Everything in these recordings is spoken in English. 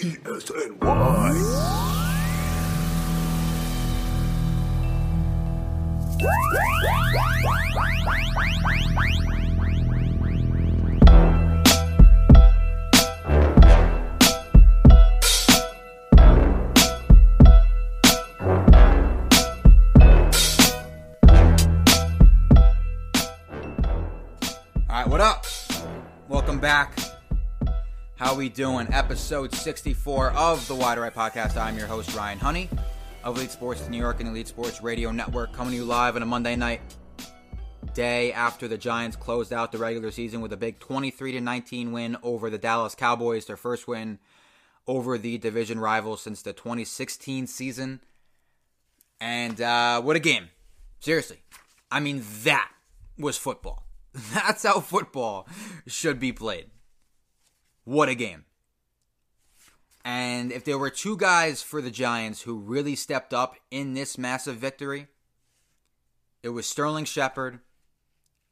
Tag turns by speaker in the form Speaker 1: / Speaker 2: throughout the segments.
Speaker 1: ESNY. How we doing? Episode 64 of the Wide Right Podcast. I'm your host Ryan Honey of Elite Sports New York and Elite Sports Radio Network, coming to you live on a Monday night, day after the Giants closed out the regular season with a big 23 to 19 win over the Dallas Cowboys, their first win over the division rival since the 2016 season. And uh, what a game! Seriously, I mean that was football. That's how football should be played. What a game. And if there were two guys for the Giants who really stepped up in this massive victory, it was Sterling Shepard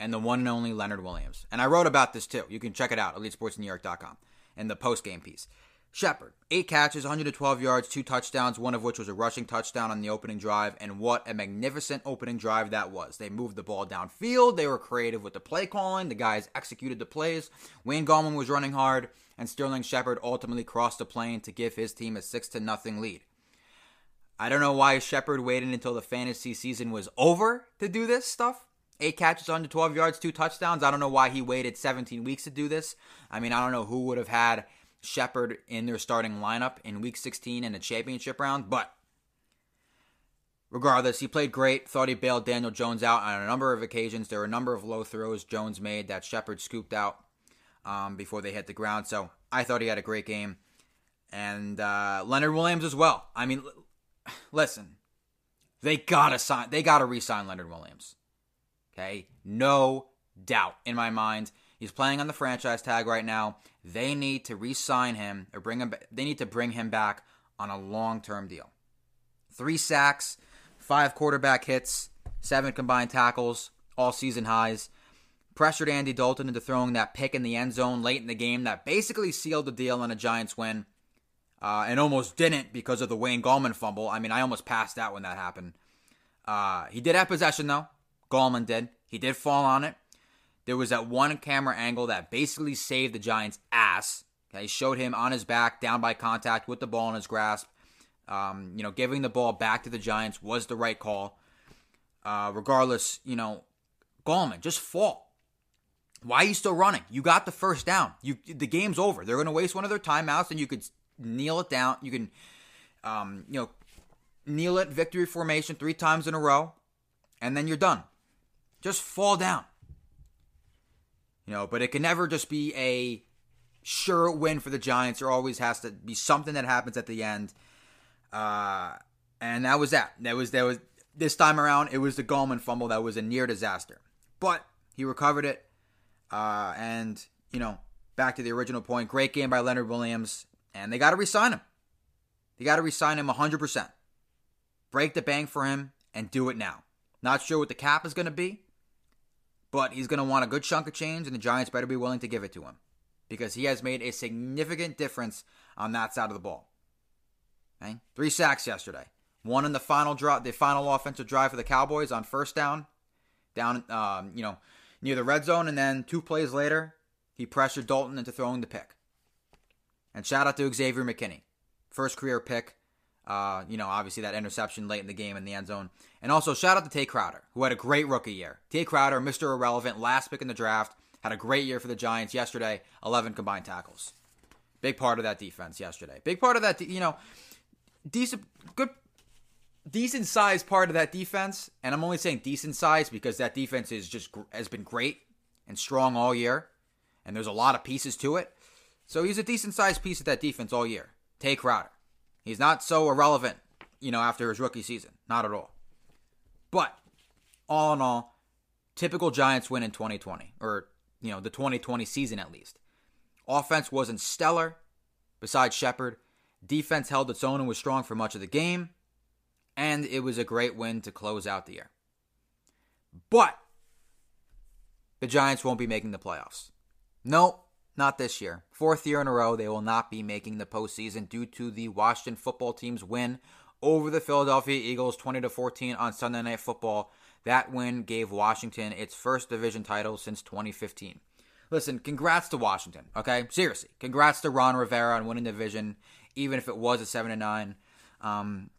Speaker 1: and the one and only Leonard Williams. And I wrote about this too. You can check it out, elitesportsnewyork.com, in the post game piece. Shepard, eight catches, 112 yards, two touchdowns, one of which was a rushing touchdown on the opening drive. And what a magnificent opening drive that was. They moved the ball downfield. They were creative with the play calling. The guys executed the plays. Wayne Gallman was running hard, and Sterling Shepard ultimately crossed the plane to give his team a 6 to nothing lead. I don't know why Shepard waited until the fantasy season was over to do this stuff. Eight catches, under 12 yards, two touchdowns. I don't know why he waited 17 weeks to do this. I mean, I don't know who would have had Shepard in their starting lineup in week 16 in the championship round, but regardless, he played great. Thought he bailed Daniel Jones out on a number of occasions. There were a number of low throws Jones made that Shepard scooped out um, before they hit the ground. So I thought he had a great game. And uh, Leonard Williams as well. I mean, l- listen, they gotta sign. They gotta re-sign Leonard Williams. Okay, no doubt in my mind. He's playing on the franchise tag right now. They need to re-sign him or bring him. They need to bring him back on a long-term deal. Three sacks, five quarterback hits, seven combined tackles, all season highs. Pressured Andy Dalton into throwing that pick in the end zone late in the game that basically sealed the deal on a Giants win. Uh, and almost didn't because of the Wayne Gallman fumble. I mean, I almost passed out when that happened. Uh, he did have possession though. Gallman did. He did fall on it. There was that one camera angle that basically saved the Giants' ass. Okay, showed him on his back, down by contact with the ball in his grasp. Um, you know, giving the ball back to the Giants was the right call. Uh, regardless, you know, Gallman just fall. Why are you still running? You got the first down. You the game's over. They're going to waste one of their timeouts, and you could kneel it down. You can, um, you know, kneel it victory formation three times in a row, and then you're done. Just fall down. You know, but it can never just be a sure win for the Giants. There always has to be something that happens at the end. Uh, and that was that. That was that was this time around. It was the Gallman fumble that was a near disaster, but he recovered it. Uh, and you know, back to the original point. Great game by Leonard Williams, and they got to resign him. They got to resign him 100%. Break the bank for him and do it now. Not sure what the cap is going to be, but he's going to want a good chunk of change, and the Giants better be willing to give it to him because he has made a significant difference on that side of the ball. Okay? Three sacks yesterday. One in the final drop, the final offensive drive for the Cowboys on first down, down, um, you know, near the red zone, and then two plays later, he pressured Dalton into throwing the pick. And shout out to Xavier McKinney, first career pick. Uh, you know, obviously that interception late in the game in the end zone. And also shout out to Tae Crowder, who had a great rookie year. Tae Crowder, Mr. Irrelevant, last pick in the draft, had a great year for the Giants yesterday, 11 combined tackles. Big part of that defense yesterday. Big part of that, you know, decent, good, decent sized part of that defense. And I'm only saying decent size because that defense is just has been great and strong all year, and there's a lot of pieces to it. So he's a decent sized piece of that defense all year. Tae Crowder. He's not so irrelevant, you know, after his rookie season. Not at all. But all in all, typical Giants win in 2020, or you know, the 2020 season at least. Offense wasn't stellar, besides Shepard. Defense held its own and was strong for much of the game, and it was a great win to close out the year. But the Giants won't be making the playoffs. No, not this year. Fourth year in a row, they will not be making the postseason due to the Washington football team's win over the Philadelphia Eagles 20 to 14 on Sunday Night Football. That win gave Washington its first division title since 2015. Listen, congrats to Washington, okay? Seriously, congrats to Ron Rivera on winning the division, even if it was a 7 to 9. Um,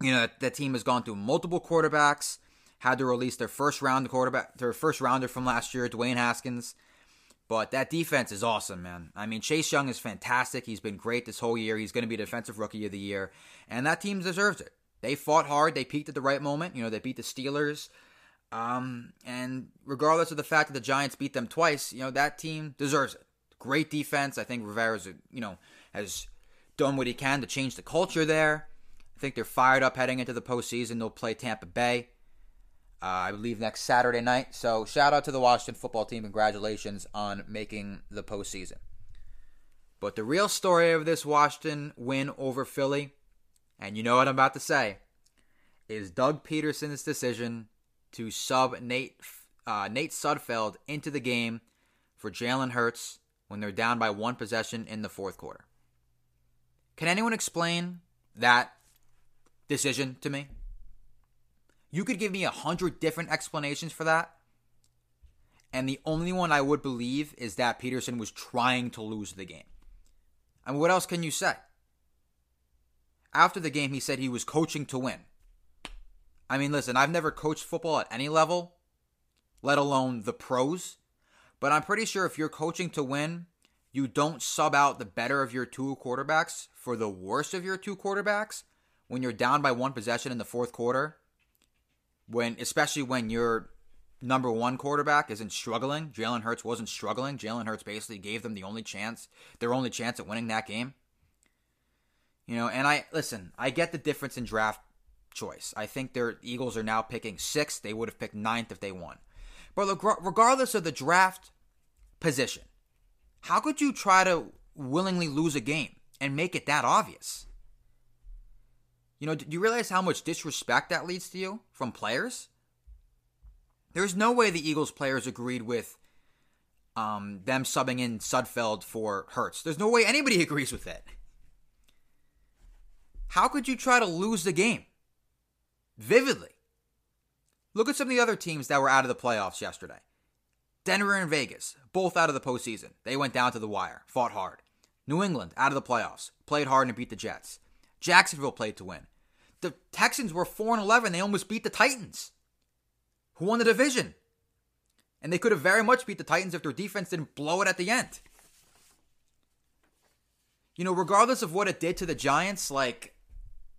Speaker 1: you know, that team has gone through multiple quarterbacks, had to release their first round quarterback, their first rounder from last year, Dwayne Haskins. But that defense is awesome, man. I mean, Chase Young is fantastic. He's been great this whole year. He's going to be defensive rookie of the year, and that team deserves it. They fought hard. They peaked at the right moment. You know, they beat the Steelers. Um, and regardless of the fact that the Giants beat them twice, you know, that team deserves it. Great defense. I think Rivera's, you know, has done what he can to change the culture there. I think they're fired up heading into the postseason. They'll play Tampa Bay. Uh, I believe next Saturday night. So shout out to the Washington football team. Congratulations on making the postseason. But the real story of this Washington win over Philly, and you know what I'm about to say, is Doug Pederson's decision to sub Nate uh, Nate Sudfeld into the game for Jalen Hurts when they're down by one possession in the fourth quarter. Can anyone explain that decision to me? You could give me a hundred different explanations for that. And the only one I would believe is that Pederson was trying to lose the game. Mean, what else can you say? After the game, he said he was coaching to win. I mean, listen, I've never coached football at any level, let alone the pros. But I'm pretty sure if you're coaching to win, you don't sub out the better of your two quarterbacks for the worst of your two quarterbacks when you're down by one possession in the fourth quarter when especially when your number one quarterback isn't struggling. Jalen Hurts wasn't struggling. Jalen Hurts basically gave them the only chance, their only chance at winning that game. You know, and I listen, I get the difference in draft choice. I think their Eagles are now picking sixth. They would have picked ninth if they won. But regardless of the draft position, how could you try to willingly lose a game and make it that obvious? You know, do you realize how much disrespect that leads to you from players? There's no way the Eagles players agreed with um, them subbing in Sudfeld for Hurts. There's no way anybody agrees with it. How could you try to lose the game? Vividly. Look at some of the other teams that were out of the playoffs yesterday. Denver and Vegas, both out of the postseason. They went down to the wire, fought hard. New England, out of the playoffs, played hard and beat the Jets. Jacksonville played to win. The Texans were 4 and 11. They almost beat the Titans, who won the division. And they could have very much beat the Titans if their defense didn't blow it at the end. You know, regardless of what it did to the Giants, like,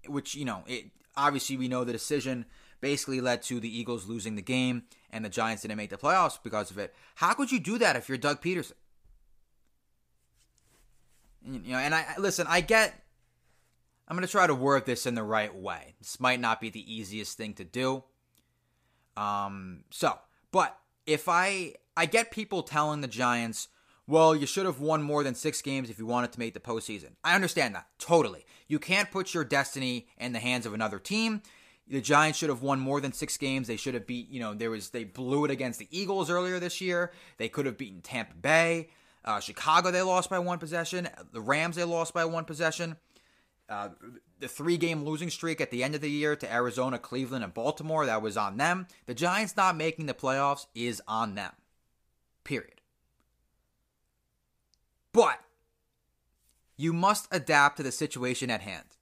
Speaker 1: which, you know, it obviously we know the decision basically led to the Eagles losing the game and the Giants didn't make the playoffs because of it. How could you do that if you're Doug Pederson? You know, and I listen, I get I'm going to try to word this in the right way. This might not be the easiest thing to do. Um, so, but if I I get people telling the Giants, well, you should have won more than six games if you wanted to make the postseason. I understand that totally. You can't put your destiny in the hands of another team. The Giants should have won more than six games. They should have beat, you know, there was they blew it against the Eagles earlier this year. They could have beaten Tampa Bay. Uh, Chicago, they lost by one possession. The Rams, they lost by one possession. Uh, the three game losing streak at the end of the year to Arizona, Cleveland, and Baltimore, that was on them. The Giants not making the playoffs is on them. Period. But you must adapt to the situation at hand.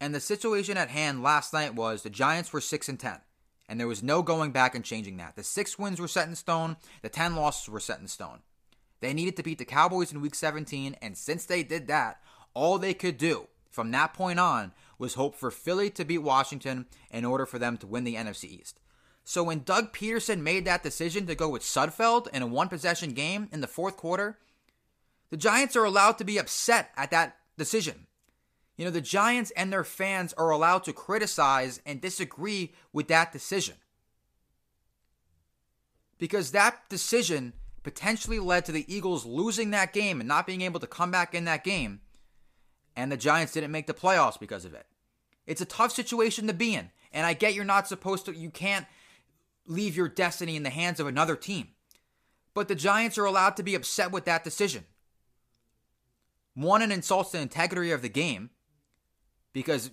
Speaker 1: And the situation at hand last night was the Giants were 6 and 10. And there was no going back and changing that. The six wins were set in stone, the 10 losses were set in stone. They needed to beat the Cowboys in week 17, and since they did that, all they could do from that point on was hope for Philly to beat Washington in order for them to win the NFC East. So when Doug Pederson made that decision to go with Sudfeld in a one possession game in the fourth quarter, the Giants are allowed to be upset at that decision. You know, the Giants and their fans are allowed to criticize and disagree with that decision. Because that decision potentially led to the Eagles losing that game and not being able to come back in that game and the Giants didn't make the playoffs because of it. It's a tough situation to be in, and I get you're not supposed to, you can't leave your destiny in the hands of another team. But the Giants are allowed to be upset with that decision. one, it insults the integrity of the game because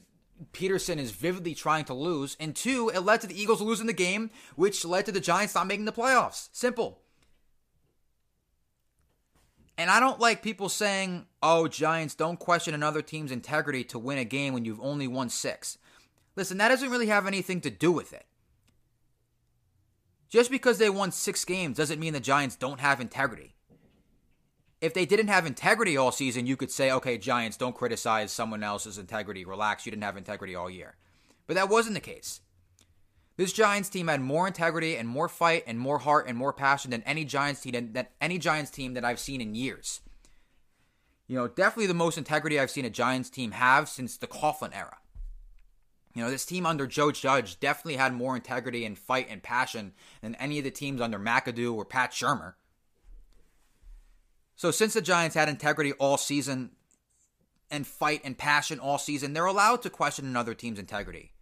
Speaker 1: Pederson is vividly trying to lose, and two, it led to the Eagles losing the game, which led to the Giants not making the playoffs. Simple. And I don't like people saying, oh, Giants, don't question another team's integrity to win a game when you've only won six. Listen, that doesn't really have anything to do with it. Just because they won six games doesn't mean the Giants don't have integrity. If they didn't have integrity all season, you could say, okay, Giants, don't criticize someone else's integrity. Relax, you didn't have integrity all year. But that wasn't the case. This Giants team had more integrity and more fight and more heart and more passion than any Giants team than any Giants team that I've seen in years. You know, definitely the most integrity I've seen a Giants team have since the Coughlin era. You know, this team under Joe Judge definitely had more integrity and fight and passion than any of the teams under McAdoo or Pat Shurmur. So since the Giants had integrity all season and fight and passion all season, they're allowed to question another team's integrity.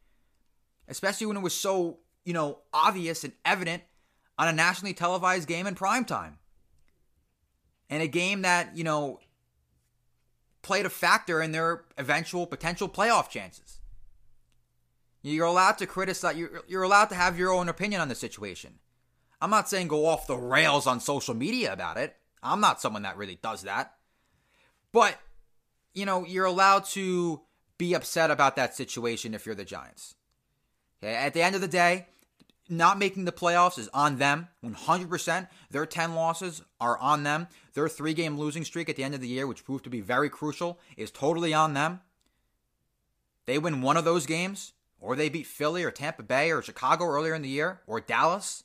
Speaker 1: Especially when it was so, you know, obvious and evident on a nationally televised game in prime time. And a game that, you know, played a factor in their eventual potential playoff chances. You're allowed to criticize, you're, you're allowed to have your own opinion on the situation. I'm not saying go off the rails on social media about it. I'm not someone that really does that. But, you know, you're allowed to be upset about that situation if you're the Giants. Okay? At the end of the day, not making the playoffs is on them 100%. Their 10 losses are on them. Their three game losing streak at the end of the year, which proved to be very crucial, is totally on them. They win one of those games, or they beat Philly or Tampa Bay or Chicago earlier in the year, or Dallas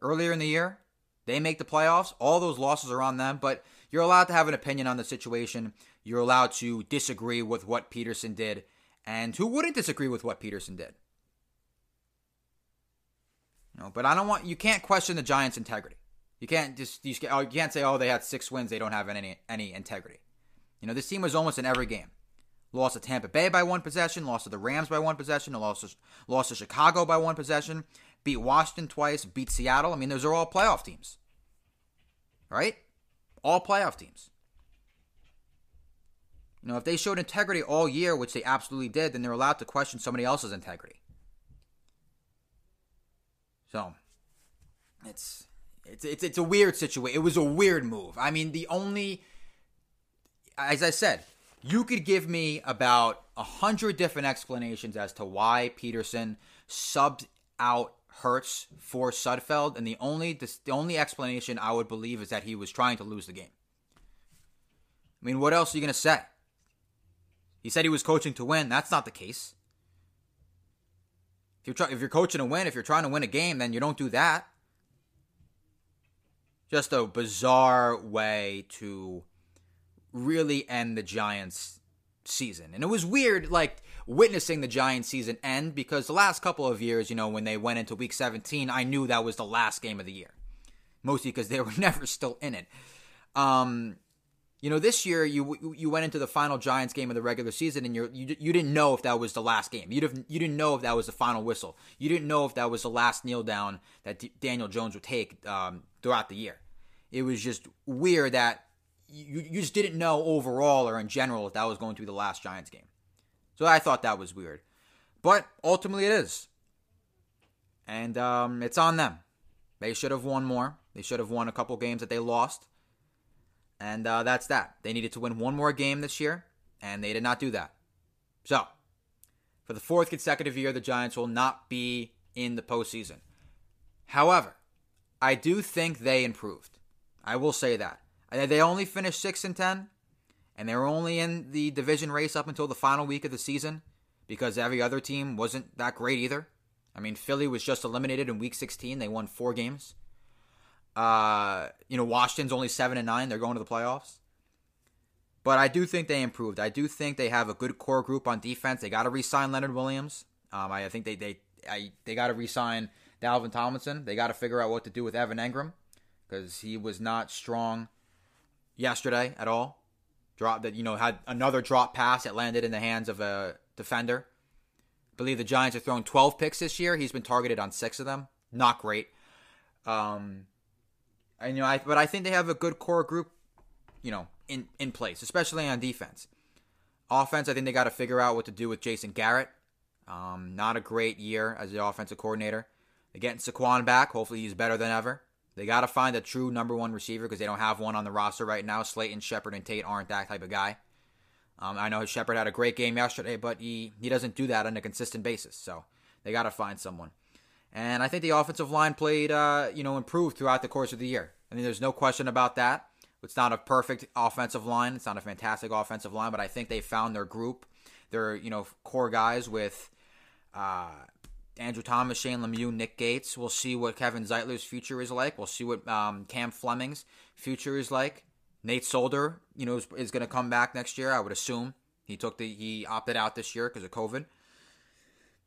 Speaker 1: earlier in the year. They make the playoffs. All those losses are on them, but you're allowed to have an opinion on the situation. You're allowed to disagree with what Pederson did. And who wouldn't disagree with what Pederson did? No, but I don't want you can't question the Giants' integrity. You can't just oh, you can't say oh they had six wins they don't have any any integrity. You know this team was almost in every game. Lost to Tampa Bay by one possession, lost to the Rams by one possession, lost to, lost to Chicago by one possession, beat Washington twice, beat Seattle. I mean, those are all playoff teams. Right? All playoff teams. You know, if they showed integrity all year, which they absolutely did, then they're allowed to question somebody else's integrity. So, it's it's it's it's a weird situation. It was a weird move. I mean, the only as I said, you could give me about a hundred different explanations as to why Pederson subbed out Hurts for Sudfeld, and the only the only explanation I would believe is that he was trying to lose the game. I mean, what else are you to say? He said he was coaching to win. That's not the case. If you're try- if you're coaching to win, if you're trying to win a game, then you don't do that. Just a bizarre way to really end the Giants season. And it was weird like witnessing the Giants season end because the last couple of years, you know, when they went into week 17, I knew that was the last game of the year. Mostly because they were never still in it. Um, you know, this year you you went into the final Giants game of the regular season, and you you didn't know if that was the last game. You didn't you didn't know if that was the final whistle. You didn't know if that was the last kneel down that D- Daniel Jones would take um, throughout the year. It was just weird that you you just didn't know overall or in general if that was going to be the last Giants game. So I thought that was weird, but ultimately it is, and um, it's on them. They should have won more. They should have won a couple games that they lost. And uh, that's that. They needed to win one more game this year, and they did not do that. So, for the fourth consecutive year, the Giants will not be in the postseason. However, I do think they improved. I will say that. They only finished 6 and 10, and they were only in the division race up until the final week of the season because every other team wasn't that great either. I mean, Philly was just eliminated in week 16. They won four games. Uh, you know, Washington's only seven and nine. They're going to the playoffs. But I do think they improved. I do think they have a good core group on defense. They got to re-sign Leonard Williams. Um, I, I think they they I, they got to re-sign Dalvin Tomlinson. They got to figure out what to do with Evan Engram because he was not strong yesterday at all. Drop that you know had another drop pass that landed in the hands of a defender. I believe the Giants have thrown 12 picks this year. He's been targeted on six of them. Not great. Um, and you know, I, but I think they have a good core group, you know, in, in place, especially on defense. Offense, I think they got to figure out what to do with Jason Garrett. Um, not a great year as the offensive coordinator. They're getting Saquon back. Hopefully, he's better than ever. They got to find a true number one receiver because they don't have one on the roster right now. Slayton, Shepard, and Tate aren't that type of guy. Um, I know Shepard had a great game yesterday, but he, he doesn't do that on a consistent basis. So they got to find someone. And I think the offensive line played, uh, you know, improved throughout the course of the year. I mean, there's no question about that. It's not a perfect offensive line. It's not a fantastic offensive line, but I think they found their group. Their, you know, core guys with uh, Andrew Thomas, Shane Lemieux, Nick Gates. We'll see what Kevin Zeitler's future is like. We'll see what um, Cam Fleming's future is like. Nate Solder, you know, is, is going to come back next year. I would assume he took the he opted out this year because of COVID.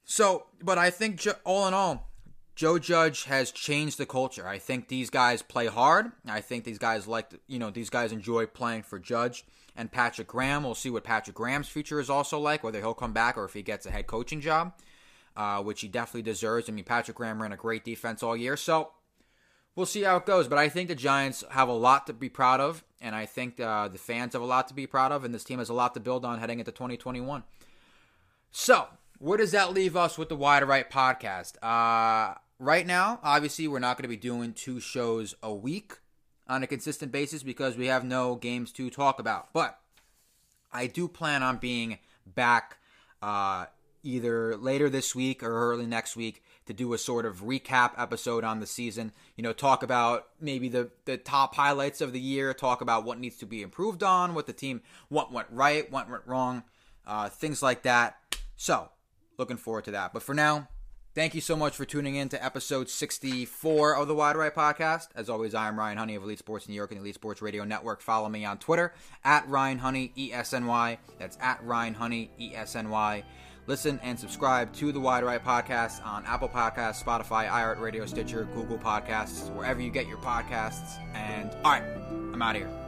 Speaker 1: So, but I think all in all, Joe Judge has changed the culture. I think these guys play hard. I think these guys like, you know, these guys enjoy playing for Judge and Patrick Graham. We'll see what Patrick Graham's future is also like, whether he'll come back or if he gets a head coaching job, uh, which he definitely deserves. I mean, Patrick Graham ran a great defense all year, so we'll see how it goes. But I think the Giants have a lot to be proud of, and I think uh, the fans have a lot to be proud of, and this team has a lot to build on heading into 2021. So, where does that leave us with the Wide Right podcast? Uh, right now, obviously, we're not going to be doing two shows a week on a consistent basis because we have no games to talk about. But I do plan on being back uh, either later this week or early next week to do a sort of recap episode on the season. You know, talk about maybe the, the top highlights of the year, talk about what needs to be improved on, what the team, what went right, what went wrong, uh, things like that. So, looking forward to that. But for now, thank you so much for tuning in to episode 64 of the Wide Right Podcast. As always, I am Ryan Honey of Elite Sports New York and Elite Sports Radio Network. Follow me on Twitter at Ryan Honey ESNY. That's at Ryan Honey ESNY. Listen and subscribe to the Wide Right Podcast on Apple Podcasts, Spotify, iHeartRadio, Stitcher, Google Podcasts, wherever you get your podcasts. And all right, I'm out of here.